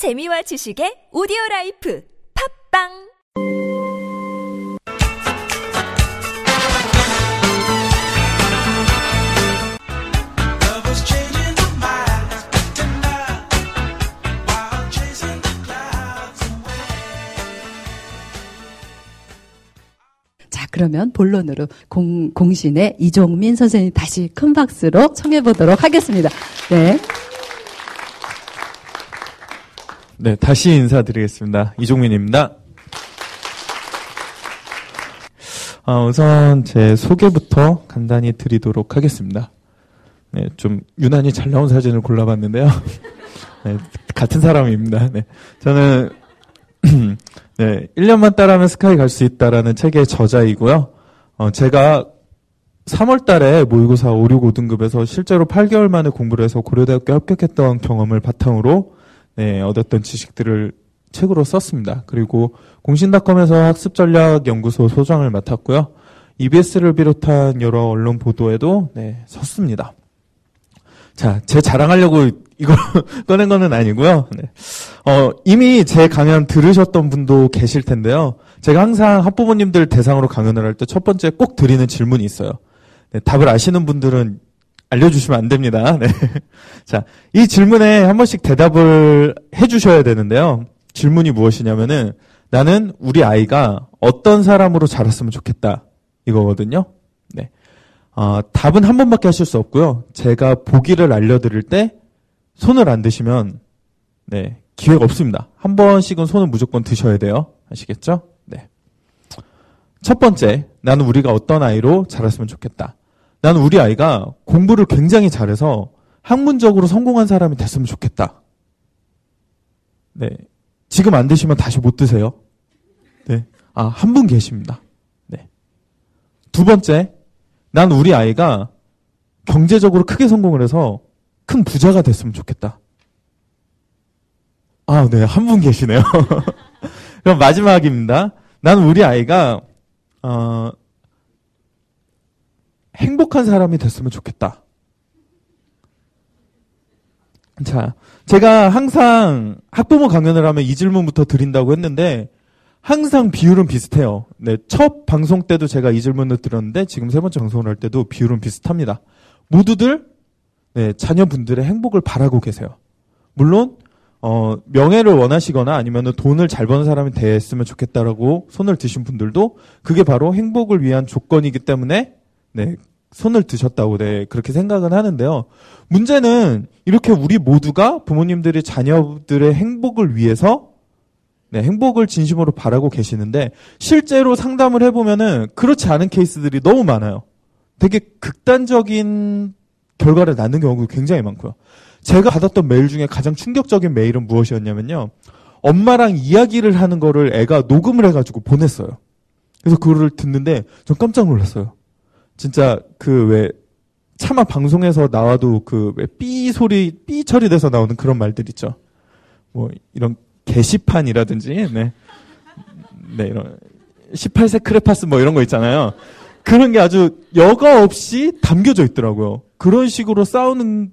재미와 지식의 오디오 life 팟빵 자, 그러면 본론으로 공, 공신의 이종민 선생님 다시 큰 박수로 청해보도록 하겠습니다. 네. 네, 다시 인사드리겠습니다. 이종민입니다. 아, 우선 제 소개부터 간단히 드리도록 하겠습니다. 네, 좀 유난히 잘 나온 사진을 골라봤는데요. 네, 같은 사람입니다. 네, 저는 네, 1년만 따라하면 스카이 갈 수 있다라는 책의 저자이고요. 어, 제가 3월 달에 모의고사 5, 6, 5등급에서 실제로 8개월 만에 공부를 해서 고려대학교 합격했던 경험을 바탕으로 네, 얻었던 지식들을 책으로 썼습니다. 그리고 공신닷컴에서 학습전략연구소 소장을 맡았고요. EBS를 비롯한 여러 언론 보도에도 네, 섰습니다. 자, 제 자랑하려고 이거 꺼낸 거는 아니고요. 네. 어, 이미 제 강연 들으셨던 분도 계실 텐데요. 제가 항상 학부모님들 대상으로 강연을 할 때 첫 번째 꼭 드리는 질문이 있어요. 네, 답을 아시는 분들은 알려주시면 안 됩니다. 네. 자, 이 질문에 한 번씩 대답을 해주셔야 되는데요. 질문이 무엇이냐면은 나는 우리 아이가 어떤 사람으로 자랐으면 좋겠다. 이거거든요. 네. 어, 답은 한 번밖에 하실 수 없고요. 제가 보기를 알려드릴 때 손을 안 드시면 네 기회가 없습니다. 한 번씩은 손을 무조건 드셔야 돼요. 아시겠죠? 네. 첫 번째, 나는 우리가 어떤 아이로 자랐으면 좋겠다. 나는 우리 아이가 공부를 굉장히 잘해서 학문적으로 성공한 사람이 됐으면 좋겠다. 네. 지금 안 드시면 다시 못 드세요. 네. 아, 한 분 계십니다. 네. 두 번째, 난 우리 아이가 경제적으로 크게 성공을 해서 큰 부자가 됐으면 좋겠다. 아, 네. 한 분 계시네요. 그럼 마지막입니다. 난 우리 아이가, 어, 행복한 사람이 됐으면 좋겠다. 자, 제가 항상 학부모 강연을 하면 이 질문부터 드린다고 했는데, 항상 비율은 비슷해요. 네, 첫 방송 때도 제가 이 질문을 드렸는데, 지금 세 번째 방송을 할 때도 비율은 비슷합니다. 모두들, 네, 자녀분들의 행복을 바라고 계세요. 물론, 어, 명예를 원하시거나 아니면 돈을 잘 버는 사람이 됐으면 좋겠다라고 손을 드신 분들도 그게 바로 행복을 위한 조건이기 때문에, 네, 손을 드셨다고 네, 그렇게 생각은 하는데요. 문제는 이렇게 우리 모두가 부모님들이 자녀들의 행복을 위해서 네, 행복을 진심으로 바라고 계시는데 실제로 상담을 해보면은 그렇지 않은 케이스들이 너무 많아요. 되게 극단적인 결과를 낳는 경우가 굉장히 많고요. 제가 받았던 메일 중에 가장 충격적인 메일은 무엇이었냐면요. 엄마랑 이야기를 하는 거를 애가 녹음을 해가지고 보냈어요. 그래서 그거를 듣는데 전 깜짝 놀랐어요. 진짜 그 왜 차마 방송에서 나와도 그 왜 삐 소리 삐 처리돼서 나오는 그런 말들 있죠. 뭐 이런 게시판이라든지 네. 네, 이런 18세 크레파스 뭐 이런 거 있잖아요. 그런 게 아주 여과 없이 담겨져 있더라고요. 그런 식으로 싸우는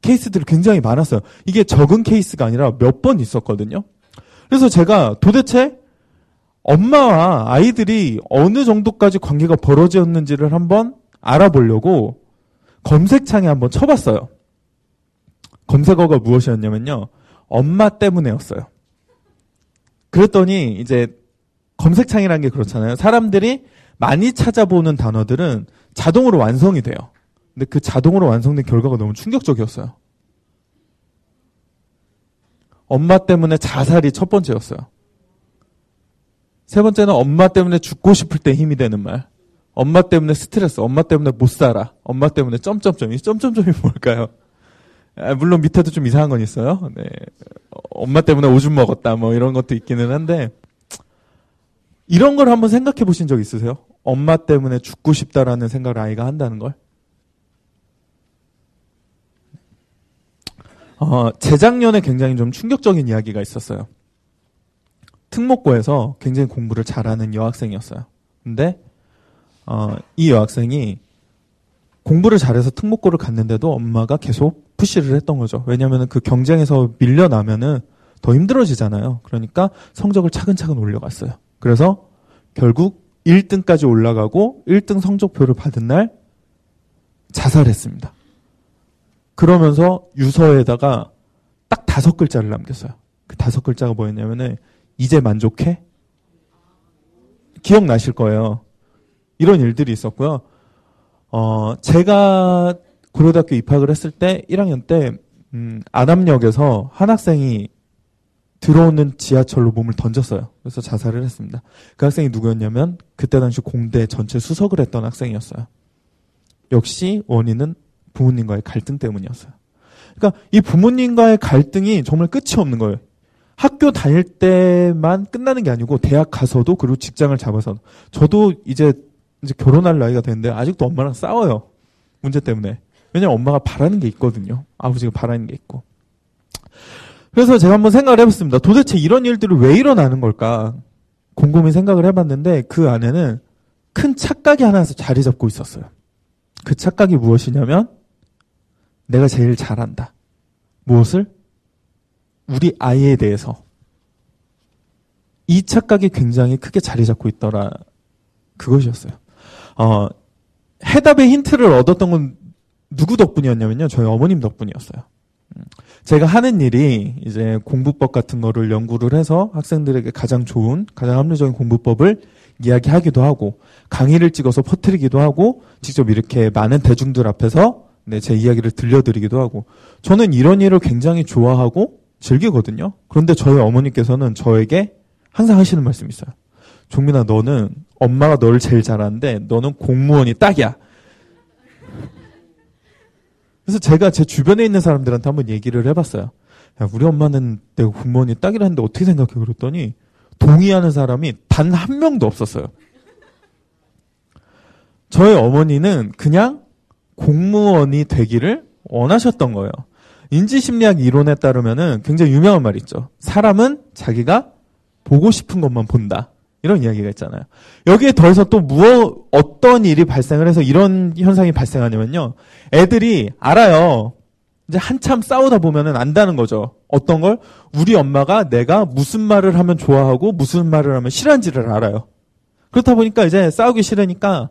케이스들이 굉장히 많았어요. 이게 적은 케이스가 아니라 몇 번 있었거든요. 그래서 제가 도대체 엄마와 아이들이 어느 정도까지 관계가 벌어졌는지를 한번 알아보려고 검색창에 한번 쳐봤어요. 검색어가 무엇이었냐면요. 엄마 때문에였어요. 그랬더니 이제 검색창이라는 게 그렇잖아요. 사람들이 많이 찾아보는 단어들은 자동으로 완성이 돼요. 근데 그 자동으로 완성된 결과가 너무 충격적이었어요. 엄마 때문에 자살이 첫 번째였어요. 세 번째는 엄마 때문에 죽고 싶을 때 힘이 되는 말. 엄마 때문에 스트레스, 엄마 때문에 못 살아, 엄마 때문에 점점점. 이 점점점이 뭘까요? 아, 물론 밑에도 좀 이상한 건 있어요. 네. 어, 엄마 때문에 오줌 먹었다, 뭐 이런 것도 있기는 한데, 이런 걸 한번 생각해 보신 적 있으세요? 엄마 때문에 죽고 싶다라는 생각을 아이가 한다는 걸? 어, 재작년에 굉장히 좀 충격적인 이야기가 있었어요. 특목고에서 굉장히 공부를 잘하는 여학생이었어요. 근데 어, 이 여학생이 공부를 잘해서 특목고를 갔는데도 엄마가 계속 푸시를 했던 거죠. 왜냐하면 그 경쟁에서 밀려나면은 더 힘들어지잖아요. 그러니까 성적을 차근차근 올려갔어요. 그래서 결국 1등까지 올라가고 1등 성적표를 받은 날 자살했습니다. 그러면서 유서에다가 딱 다섯 글자를 남겼어요. 그 다섯 글자가 뭐였냐면은 이제 만족해? 기억나실 거예요. 이런 일들이 있었고요. 어, 제가 고려대학교 입학을 했을 때 1학년 때 음, 안암역에서 한 학생이 들어오는 지하철로 몸을 던졌어요. 그래서 자살을 했습니다. 그 학생이 누구였냐면 그때 당시 공대 전체 수석을 했던 학생이었어요. 역시 원인은 부모님과의 갈등 때문이었어요. 그러니까 이 부모님과의 갈등이 정말 끝이 없는 거예요. 학교 다닐 때만 끝나는 게 아니고 대학 가서도 그리고 직장을 잡아서 저도 이제 이제 결혼할 나이가 됐는데 아직도 엄마랑 싸워요. 문제 때문에. 왜냐면 엄마가 바라는 게 있거든요. 아버지가 바라는 게 있고. 그래서 제가 한번 생각을 해봤습니다. 도대체 이런 일들이 왜 일어나는 걸까? 곰곰이 생각을 해봤는데 그 안에는 큰 착각이 하나에서 자리 잡고 있었어요. 그 착각이 무엇이냐면 내가 제일 잘한다. 무엇을? 우리 아이에 대해서. 이 착각이 굉장히 크게 자리 잡고 있더라. 그것이었어요. 어, 해답의 힌트를 얻었던 건 누구 덕분이었냐면요. 저희 어머님 덕분이었어요. 음, 제가 하는 일이 이제 공부법 같은 거를 연구를 해서 학생들에게 가장 좋은, 가장 합리적인 공부법을 이야기하기도 하고, 강의를 찍어서 퍼뜨리기도 하고, 직접 이렇게 많은 대중들 앞에서 네, 제 이야기를 들려드리기도 하고, 저는 이런 일을 굉장히 좋아하고 즐기거든요. 그런데 저희 어머니께서는 저에게 항상 하시는 말씀이 있어요. 종민아, 너는 엄마가 너를 제일 잘하는데, 너는 공무원이 딱이야. 그래서 제가 제 주변에 있는 사람들한테 한번 얘기를 해봤어요. 야, 우리 엄마는 내가 공무원이 딱이라는데 어떻게 생각해? 그랬더니 동의하는 사람이 단 한 명도 없었어요. 저희 어머니는 그냥 공무원이 되기를 원하셨던 거예요. 인지심리학 이론에 따르면은 굉장히 유명한 말이 있죠. 사람은 자기가 보고 싶은 것만 본다. 이런 이야기가 있잖아요. 여기에 더해서 또 무엇, 어떤 일이 발생을 해서 이런 현상이 발생하냐면요. 애들이 알아요. 이제 한참 싸우다 보면은 안다는 거죠. 어떤 걸? 우리 엄마가 내가 무슨 말을 하면 좋아하고 무슨 말을 하면 싫어하는지를 알아요. 그렇다 보니까 이제 싸우기 싫으니까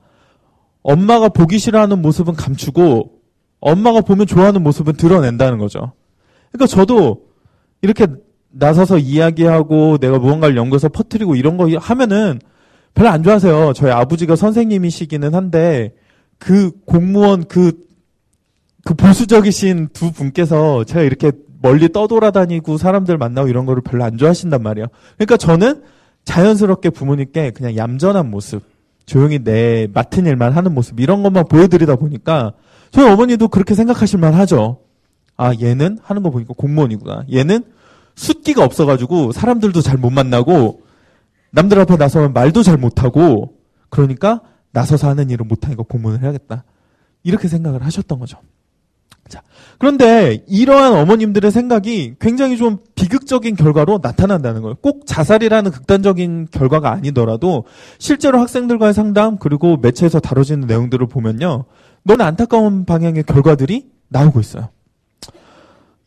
엄마가 보기 싫어하는 모습은 감추고 엄마가 보면 좋아하는 모습은 드러낸다는 거죠. 그러니까 저도 이렇게 나서서 이야기하고 내가 무언가를 연구해서 퍼뜨리고 이런 거 하면은 별로 안 좋아하세요. 저희 아버지가 선생님이시기는 한데 그 공무원 그, 그 보수적이신 두 분께서 제가 이렇게 멀리 떠돌아다니고 사람들 만나고 이런 거를 별로 안 좋아하신단 말이에요. 그러니까 저는 자연스럽게 부모님께 그냥 얌전한 모습, 조용히 내 맡은 일만 하는 모습 이런 것만 보여드리다 보니까 저희 어머니도 그렇게 생각하실 만하죠. 아 얘는 하는 거 보니까 공무원이구나. 얘는 숫기가 없어가지고 사람들도 잘 못 만나고 남들 앞에 나서면 말도 잘 못하고 그러니까 나서서 하는 일을 못하니까 공무원을 해야겠다. 이렇게 생각을 하셨던 거죠. 자, 그런데 이러한 어머님들의 생각이 굉장히 좀 비극적인 결과로 나타난다는 거예요. 꼭 자살이라는 극단적인 결과가 아니더라도 실제로 학생들과의 상담 그리고 매체에서 다뤄지는 내용들을 보면요. 너무 안타까운 방향의 결과들이 나오고 있어요.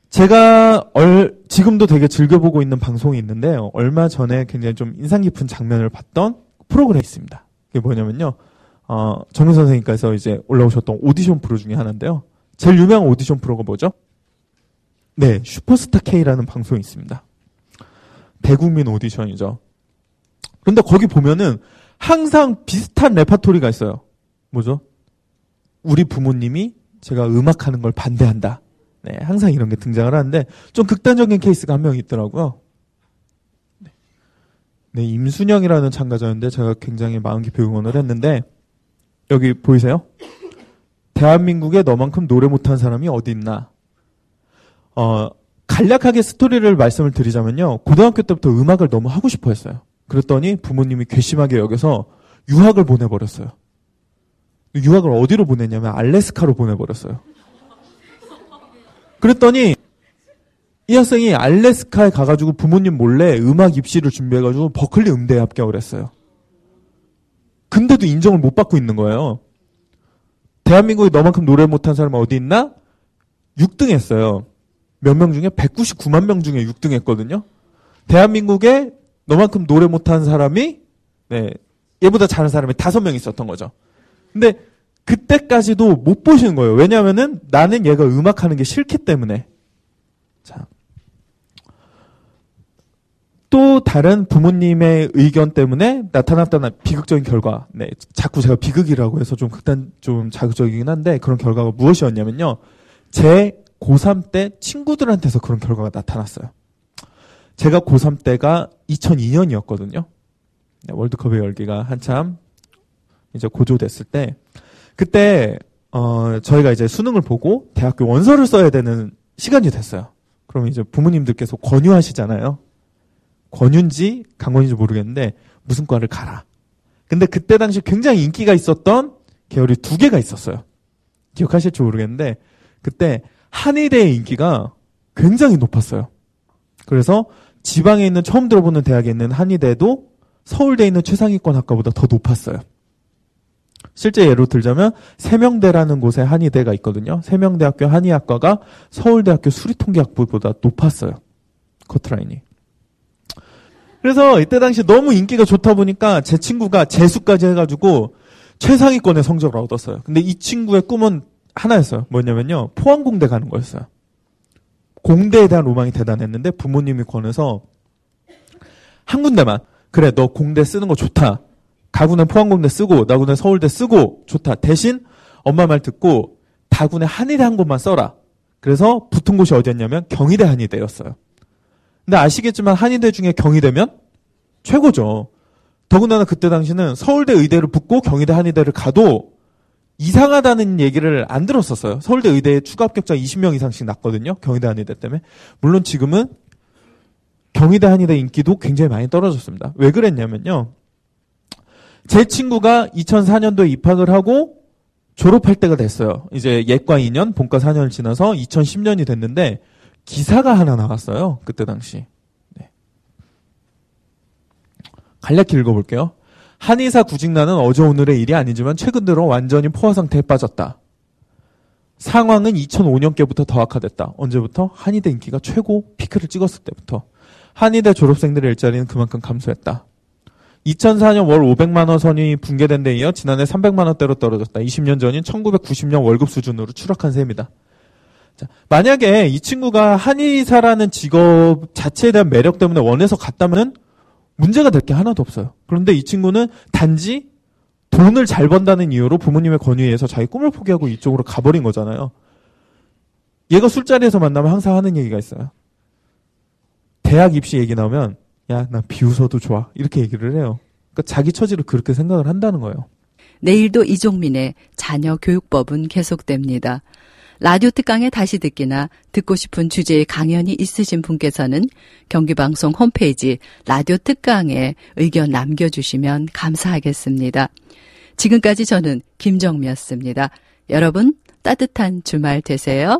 제가 얼, 지금도 되게 즐겨보고 있는 방송이 있는데요. 얼마 전에 굉장히 좀 인상 깊은 장면을 봤던 프로그램이 있습니다. 그게 뭐냐면요. 어, 정윤 선생님께서 이제 올라오셨던 오디션 프로 중에 하나인데요. 제일 유명한 오디션 프로가 뭐죠? 네, 슈퍼스타 K라는 방송이 있습니다. 대국민 오디션이죠. 그런데 거기 보면은 항상 비슷한 레파토리가 있어요. 뭐죠? 우리 부모님이 제가 음악하는 걸 반대한다. 네, 항상 이런 게 등장을 하는데 좀 극단적인 케이스가 한 명 있더라고요. 네. 네, 임순영이라는 참가자였는데 제가 굉장히 마음 깊이 응원을 했는데 여기 보이세요? 대한민국에 너만큼 노래 못한 사람이 어디 있나? 어, 간략하게 스토리를 말씀을 드리자면요. 고등학교 때부터 음악을 너무 하고 싶어 했어요. 그랬더니 부모님이 괘씸하게 여겨서 유학을 보내버렸어요. 유학을 어디로 보냈냐면 알래스카로 보내버렸어요. 그랬더니 이 학생이 알래스카에 가가지고 부모님 몰래 음악 입시를 준비해가지고 버클리 음대에 합격을 했어요. 근데도 인정을 못 받고 있는 거예요. 대한민국에 너만큼 노래 못한 사람은 어디 있나? 6등 했어요. 몇 명 중에 199만 명 중에 6등 했거든요. 대한민국에 너만큼 노래 못하는 사람이 네, 얘보다 잘하는 사람이 다섯 명 있었던 거죠. 근데 그때까지도 못 보시는 거예요. 왜냐면은 나는 얘가 음악하는 게 싫기 때문에. 또 다른 부모님의 의견 때문에 나타났던 비극적인 결과. 네. 자꾸 제가 비극이라고 해서 좀 극단, 좀 자극적이긴 한데 그런 결과가 무엇이었냐면요. 제 고3 때 친구들한테서 그런 결과가 나타났어요. 제가 고3 때가 2002년이었거든요. 네, 월드컵의 열기가 한참 이제 고조됐을 때 그때 어 저희가 이제 수능을 보고 대학교 원서를 써야 되는 시간이 됐어요. 그럼 이제 부모님들께서 권유하시잖아요. 권유인지 강권인지 모르겠는데 무슨 과를 가라. 근데 그때 당시 굉장히 인기가 있었던 계열이 두 개가 있었어요. 기억하실지 모르겠는데 그때 한의대의 인기가 굉장히 높았어요. 그래서 지방에 있는 처음 들어보는 대학에 있는 한의대도 서울대에 있는 최상위권 학과보다 더 높았어요. 실제 예로 들자면 세명대라는 곳에 한의대가 있거든요. 세명대학교 한의학과가 서울대학교 수리통계학부보다 높았어요. 커트라인이. 그래서 이때 당시 너무 인기가 좋다 보니까 제 친구가 재수까지 해가지고 최상위권의 성적을 얻었어요. 근데 이 친구의 꿈은 하나였어요. 뭐냐면요. 포항공대 가는 거였어요. 공대에 대한 로망이 대단했는데 부모님이 권해서 한 군데만 그래 너 공대 쓰는 거 좋다. 가구는 포항공대 쓰고 나구는 서울대 쓰고 좋다. 대신 엄마 말 듣고 다군에 한의대 한 곳만 써라. 그래서 붙은 곳이 어디였냐면 경희대 한의대였어요. 근데 아시겠지만 한의대 중에 경희대면 최고죠. 더군다나 그때 당시는 서울대 의대를 붙고 경희대 한의대를 가도 이상하다는 얘기를 안 들었었어요. 서울대 의대에 추가 합격자 20명 이상씩 났거든요. 경희대 한의대 때문에. 물론 지금은 경희대 한의대 인기도 굉장히 많이 떨어졌습니다. 왜 그랬냐면요. 제 친구가 2004년도에 입학을 하고 졸업할 때가 됐어요. 이제 예과 2년, 본과 4년을 지나서 2010년이 됐는데 기사가 하나 나왔어요. 그때 당시. 네. 간략히 읽어볼게요. 한의사 구직난은 어제 오늘의 일이 아니지만 최근 들어 완전히 포화 상태에 빠졌다. 상황은 2005년께부터 더 악화됐다. 언제부터? 한의대 인기가 최고 피크를 찍었을 때부터. 한의대 졸업생들의 일자리는 그만큼 감소했다. 2004년 월 500만 원 선이 붕괴된 데 이어 지난해 300만 원대로 떨어졌다. 20년 전인 1990년 월급 수준으로 추락한 셈이다. 자, 만약에 이 친구가 한의사라는 직업 자체에 대한 매력 때문에 원해서 갔다면 문제가 될 게 하나도 없어요. 그런데 이 친구는 단지 돈을 잘 번다는 이유로 부모님의 권유에 의해서 자기 꿈을 포기하고 이쪽으로 가버린 거잖아요. 얘가 술자리에서 만나면 항상 하는 얘기가 있어요. 대학 입시 얘기 나오면 야, 나 비웃어도 좋아. 이렇게 얘기를 해요. 그러니까 자기 처지를 그렇게 생각을 한다는 거예요. 내일도 이종민의 자녀 교육법은 계속됩니다. 라디오 특강에 다시 듣기나 듣고 싶은 주제의 강연이 있으신 분께서는 경기방송 홈페이지 라디오 특강에 의견 남겨주시면 감사하겠습니다. 지금까지 저는 김정미였습니다. 여러분 따뜻한 주말 되세요.